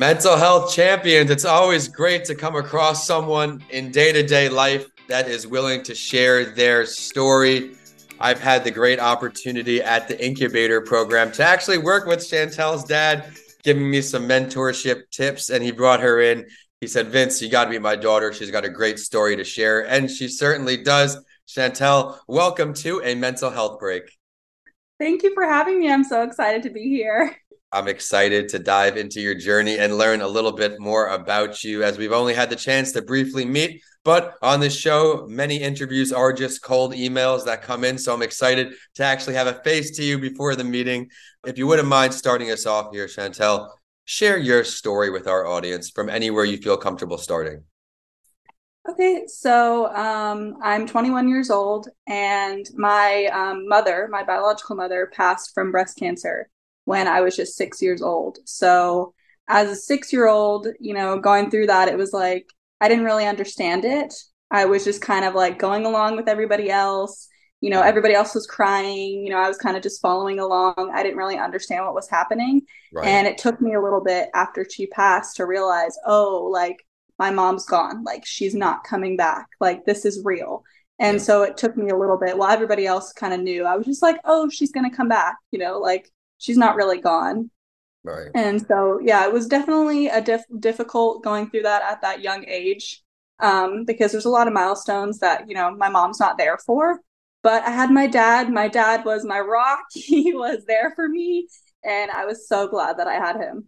Mental health champions, it's always great to come across someone in day to day life that is willing to share their story. I've had the great opportunity at the incubator program to actually work with Chantal's dad, giving me some mentorship tips, and he brought her in. He said, Vince, you got to meet my daughter. She's got a great story to share, and she certainly does. Chantal, welcome to a mental health break. Thank you for having me. I'm so excited to be here. I'm excited to dive into your journey and learn a little bit more about you as we've only had the chance to briefly meet. But on this show, many interviews are just cold emails that come in. So I'm excited to actually have a face to you before the meeting. If you wouldn't mind starting us off here, Chantal, share your story with our audience from anywhere you feel comfortable starting. Okay, so um, I'm 21 years old, and my um, mother, my biological mother, passed from breast cancer when I was just six years old. So as a six year old, you know, going through that, it was like I didn't really understand it. I was just kind of like going along with everybody else. You know, everybody else was crying. You know, I was kind of just following along. I didn't really understand what was happening. Right. And it took me a little bit after she passed to realize, oh, like my mom's gone. Like she's not coming back. Like this is real. And yeah. so it took me a little bit while everybody else kind of knew. I was just like, oh, she's going to come back. You know, like she's not really gone. Right. And so, yeah, it was definitely a diff- difficult going through that at that young age um, because there's a lot of milestones that, you know, my mom's not there for. But I had my dad. My dad was my rock. He was there for me. And I was so glad that I had him.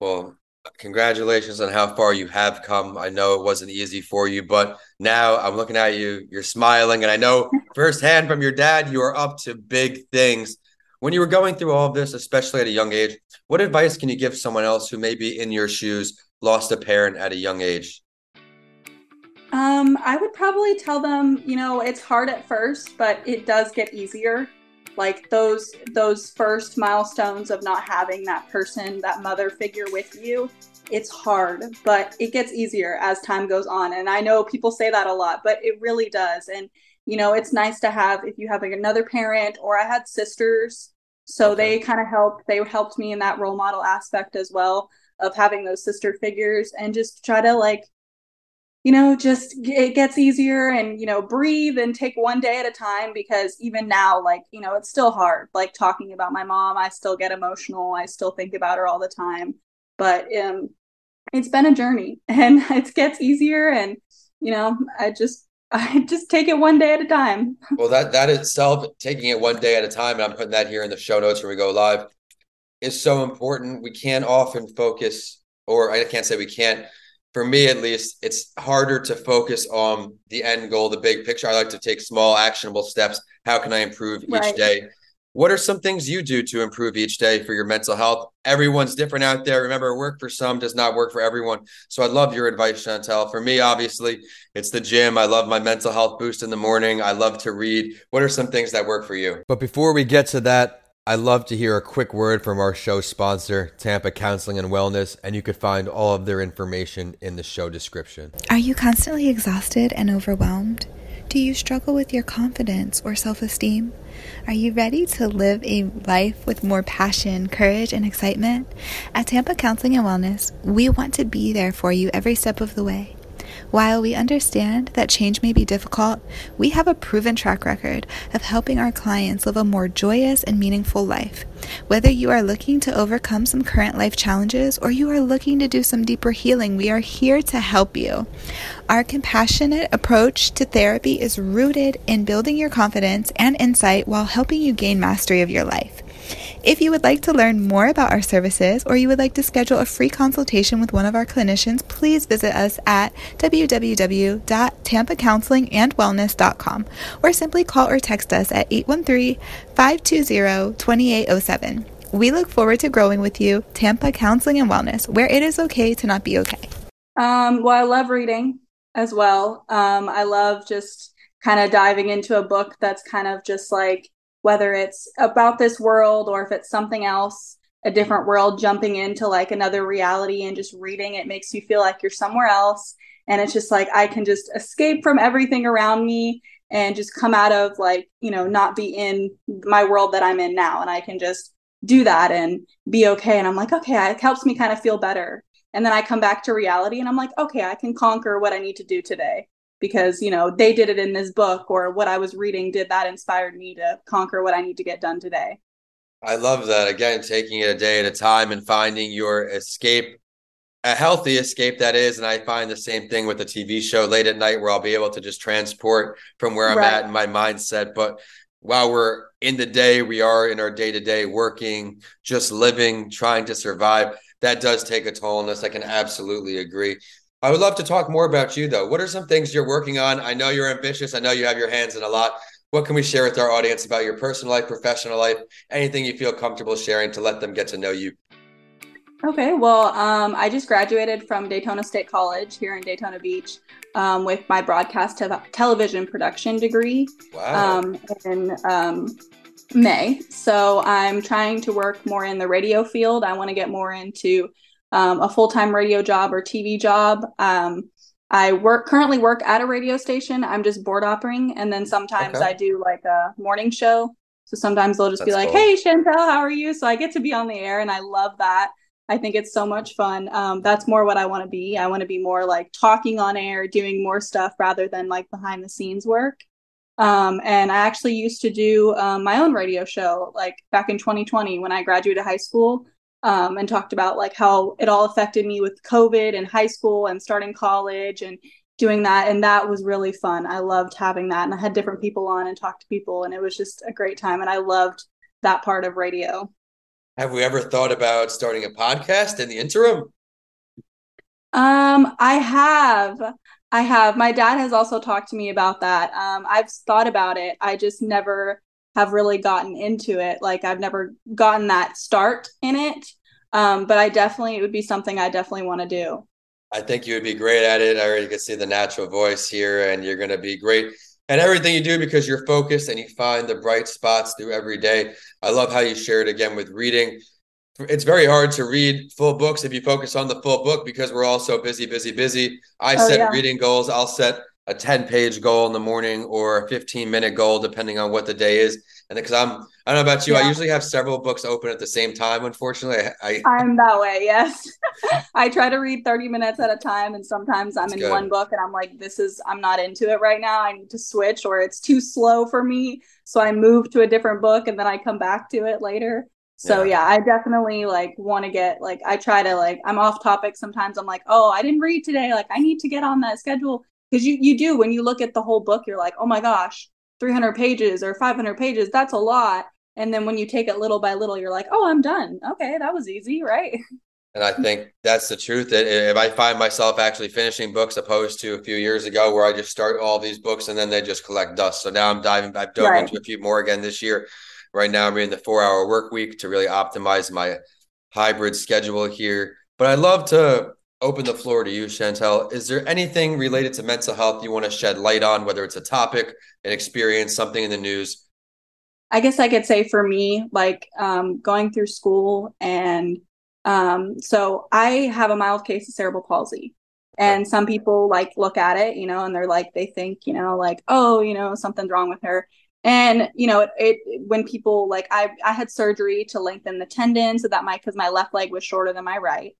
Well, congratulations on how far you have come. I know it wasn't easy for you, but now I'm looking at you, you're smiling, and I know firsthand from your dad, you are up to big things. When you were going through all of this, especially at a young age, what advice can you give someone else who may be in your shoes, lost a parent at a young age? Um, I would probably tell them, you know, it's hard at first, but it does get easier. Like those those first milestones of not having that person, that mother figure with you, it's hard, but it gets easier as time goes on. And I know people say that a lot, but it really does. And you know, it's nice to have if you have like another parent or I had sisters. So okay. they kind of helped, they helped me in that role model aspect as well of having those sister figures and just try to like, you know, just it gets easier and, you know, breathe and take one day at a time because even now, like, you know, it's still hard. Like talking about my mom, I still get emotional. I still think about her all the time. But um, it's been a journey and it gets easier. And, you know, I just I just take it one day at a time. well, that that itself, taking it one day at a time, and I'm putting that here in the show notes when we go live, is so important. We can't often focus, or I can't say we can't. For me, at least, it's harder to focus on the end goal, the big picture. I like to take small, actionable steps. How can I improve each right. day? What are some things you do to improve each day for your mental health? Everyone's different out there. Remember, work for some does not work for everyone. So I'd love your advice, Chantal. For me, obviously, it's the gym. I love my mental health boost in the morning. I love to read. What are some things that work for you? But before we get to that, I'd love to hear a quick word from our show sponsor, Tampa Counseling and Wellness, and you could find all of their information in the show description. Are you constantly exhausted and overwhelmed? Do you struggle with your confidence or self esteem? Are you ready to live a life with more passion, courage, and excitement? At Tampa Counseling and Wellness, we want to be there for you every step of the way. While we understand that change may be difficult, we have a proven track record of helping our clients live a more joyous and meaningful life. Whether you are looking to overcome some current life challenges or you are looking to do some deeper healing, we are here to help you. Our compassionate approach to therapy is rooted in building your confidence and insight while helping you gain mastery of your life. If you would like to learn more about our services or you would like to schedule a free consultation with one of our clinicians, please visit us at www.tampacounselingandwellness.com or simply call or text us at 813 520 2807. We look forward to growing with you, Tampa Counseling and Wellness, where it is okay to not be okay. Um, well, I love reading as well. Um, I love just kind of diving into a book that's kind of just like whether it's about this world or if it's something else, a different world, jumping into like another reality and just reading it makes you feel like you're somewhere else. And it's just like I can just escape from everything around me and just come out of like, you know, not be in my world that I'm in now. And I can just do that and be okay. And I'm like, okay, it helps me kind of feel better. and then I come back to reality and I'm like, okay, I can conquer what I need to do today because, you know, they did it in this book or what I was reading did that inspired me to conquer what I need to get done today. I love that. Again, taking it a day at a time and finding your escape, a healthy escape that is. And I find the same thing with the TV show late at night where I'll be able to just transport from where I'm right. at in my mindset. But while we're in the day, we are in our day to day working, just living, trying to survive. That does take a toll on us. I can absolutely agree. I would love to talk more about you, though. What are some things you're working on? I know you're ambitious. I know you have your hands in a lot. What can we share with our audience about your personal life, professional life, anything you feel comfortable sharing to let them get to know you? Okay, well, um, I just graduated from Daytona State College here in Daytona Beach um, with my broadcast te- television production degree wow. um, in um, May. So I'm trying to work more in the radio field. I want to get more into um, a full time radio job or TV job. Um, I work currently work at a radio station. I'm just board operating, and then sometimes okay. I do like a morning show. So sometimes they'll just That's be like, cool. "Hey, Chantal, how are you?" So I get to be on the air, and I love that. I think it's so much fun. Um, that's more what I want to be. I want to be more like talking on air, doing more stuff rather than like behind the scenes work. Um, and I actually used to do um, my own radio show like back in 2020 when I graduated high school um, and talked about like how it all affected me with COVID and high school and starting college and doing that. And that was really fun. I loved having that. And I had different people on and talked to people, and it was just a great time. And I loved that part of radio. Have we ever thought about starting a podcast in the interim? Um, I have. I have. My dad has also talked to me about that. Um, I've thought about it. I just never have really gotten into it. Like I've never gotten that start in it. Um, but I definitely it would be something I definitely want to do. I think you would be great at it. I already can see the natural voice here, and you're going to be great at everything you do because you're focused and you find the bright spots through every day. I love how you shared again with reading it's very hard to read full books if you focus on the full book because we're all so busy, busy, busy. I oh, set yeah. reading goals. I'll set a 10 page goal in the morning or a 15 minute goal, depending on what the day is. And because I'm, I don't know about you, yeah. I usually have several books open at the same time. Unfortunately, I, I am that way. Yes. I try to read 30 minutes at a time. And sometimes I'm in good. one book and I'm like, this is, I'm not into it right now. I need to switch or it's too slow for me. So I move to a different book and then I come back to it later. So yeah. yeah, I definitely like want to get like I try to like I'm off topic sometimes. I'm like, "Oh, I didn't read today. Like I need to get on that schedule." Cuz you you do when you look at the whole book, you're like, "Oh my gosh, 300 pages or 500 pages, that's a lot." And then when you take it little by little, you're like, "Oh, I'm done. Okay, that was easy, right?" And I think that's the truth. That if I find myself actually finishing books opposed to a few years ago where I just start all these books and then they just collect dust. So now I'm diving, I've dove right. into a few more again this year Right now, I'm in the four hour work week to really optimize my hybrid schedule here. But I'd love to open the floor to you, Chantal. Is there anything related to mental health you want to shed light on, whether it's a topic, an experience, something in the news? I guess I could say for me, like um, going through school, and um, so I have a mild case of cerebral palsy. And some people like look at it, you know, and they're like, they think, you know, like, oh, you know, something's wrong with her and you know it, it, when people like i i had surgery to lengthen the tendon so that my because my left leg was shorter than my right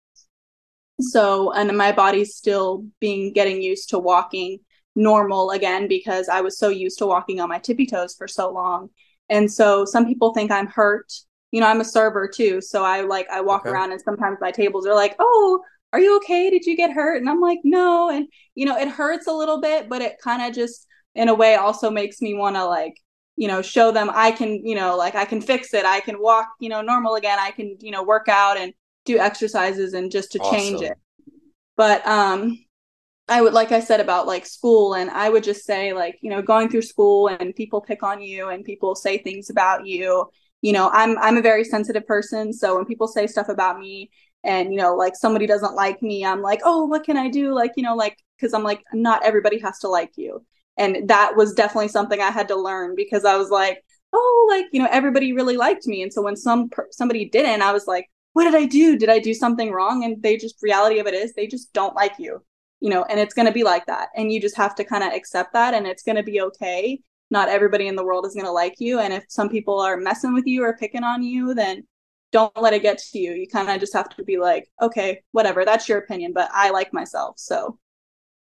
so and my body's still being getting used to walking normal again because i was so used to walking on my tippy toes for so long. And so some people think i'm hurt. You know i'm a server too. So i like i walk okay. around and sometimes my tables are like oh are you okay? Did you get hurt? And i'm like no. And you know it hurts a little bit but it kind of just in a way also makes me want to like you know show them i can you know like i can fix it. I can walk you know normal again. I can you know work out and do exercises and just to awesome. change it. But um i would like i said about like school and i would just say like you know going through school and people pick on you and people say things about you. You know i'm i'm a very sensitive person so when people say stuff about me and you know like somebody doesn't like me i'm like oh what can i do? Like you know like because i'm like not everybody has to like you. And that was definitely something i had to learn because i was like oh like you know everybody really liked me. And so when some somebody didn't i was like what did i do did i do something wrong and they just reality of it is they just don't like you you know and it's going to be like that and you just have to kind of accept that and it's going to be okay not everybody in the world is going to like you and if some people are messing with you or picking on you then don't let it get to you. You kind of just have to be like, okay, whatever, that's your opinion, but I like myself. So,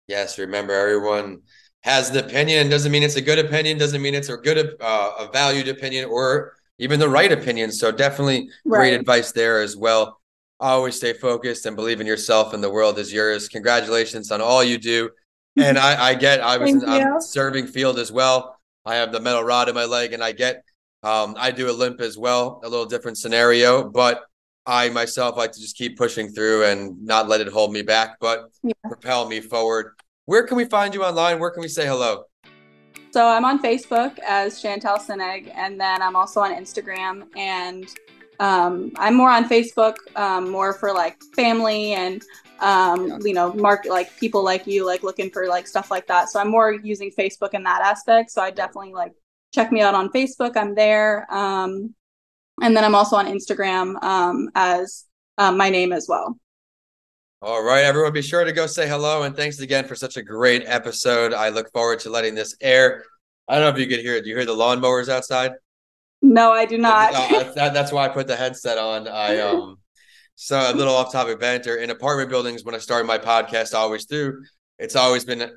yes, remember everyone has an opinion. Doesn't mean it's a good opinion. Doesn't mean it's a good, uh, a valued opinion or even the right opinion. So, definitely right. great advice there as well. Always stay focused and believe in yourself, and the world is yours. Congratulations on all you do. And I, I get, I was in, serving field as well. I have the metal rod in my leg, and I get um, I do a limp as well, a little different scenario, but I myself like to just keep pushing through and not let it hold me back, but yeah. propel me forward. Where can we find you online? Where can we say hello? So I'm on Facebook as Chantal Szinegh, and then I'm also on Instagram. And um, I'm more on Facebook, um, more for like family and um, you know, mark like people like you, like looking for like stuff like that. So I'm more using Facebook in that aspect. So I definitely like check me out on Facebook. I'm there. Um, and then I'm also on Instagram um, as um, my name as well. All right, everyone, be sure to go say hello. And thanks again for such a great episode. I look forward to letting this air. I don't know if you could hear it. Do you hear the lawnmowers outside? No, I do not. uh, that, that's why I put the headset on. I um, so a little off topic banter in apartment buildings. When I started my podcast, I always do. It's always been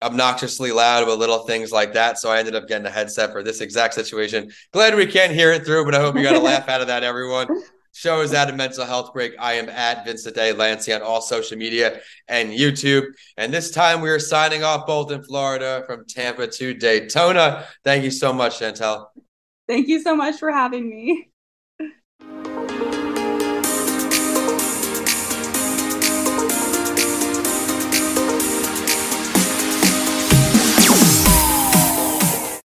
obnoxiously loud with little things like that. So I ended up getting a headset for this exact situation. Glad we can't hear it through, but I hope you got a laugh out of that, everyone. Show is at a mental health break. I am at Vincent A. Lancy on all social media and YouTube. And this time we are signing off both in Florida from Tampa to Daytona. Thank you so much, Chantal. Thank you so much for having me.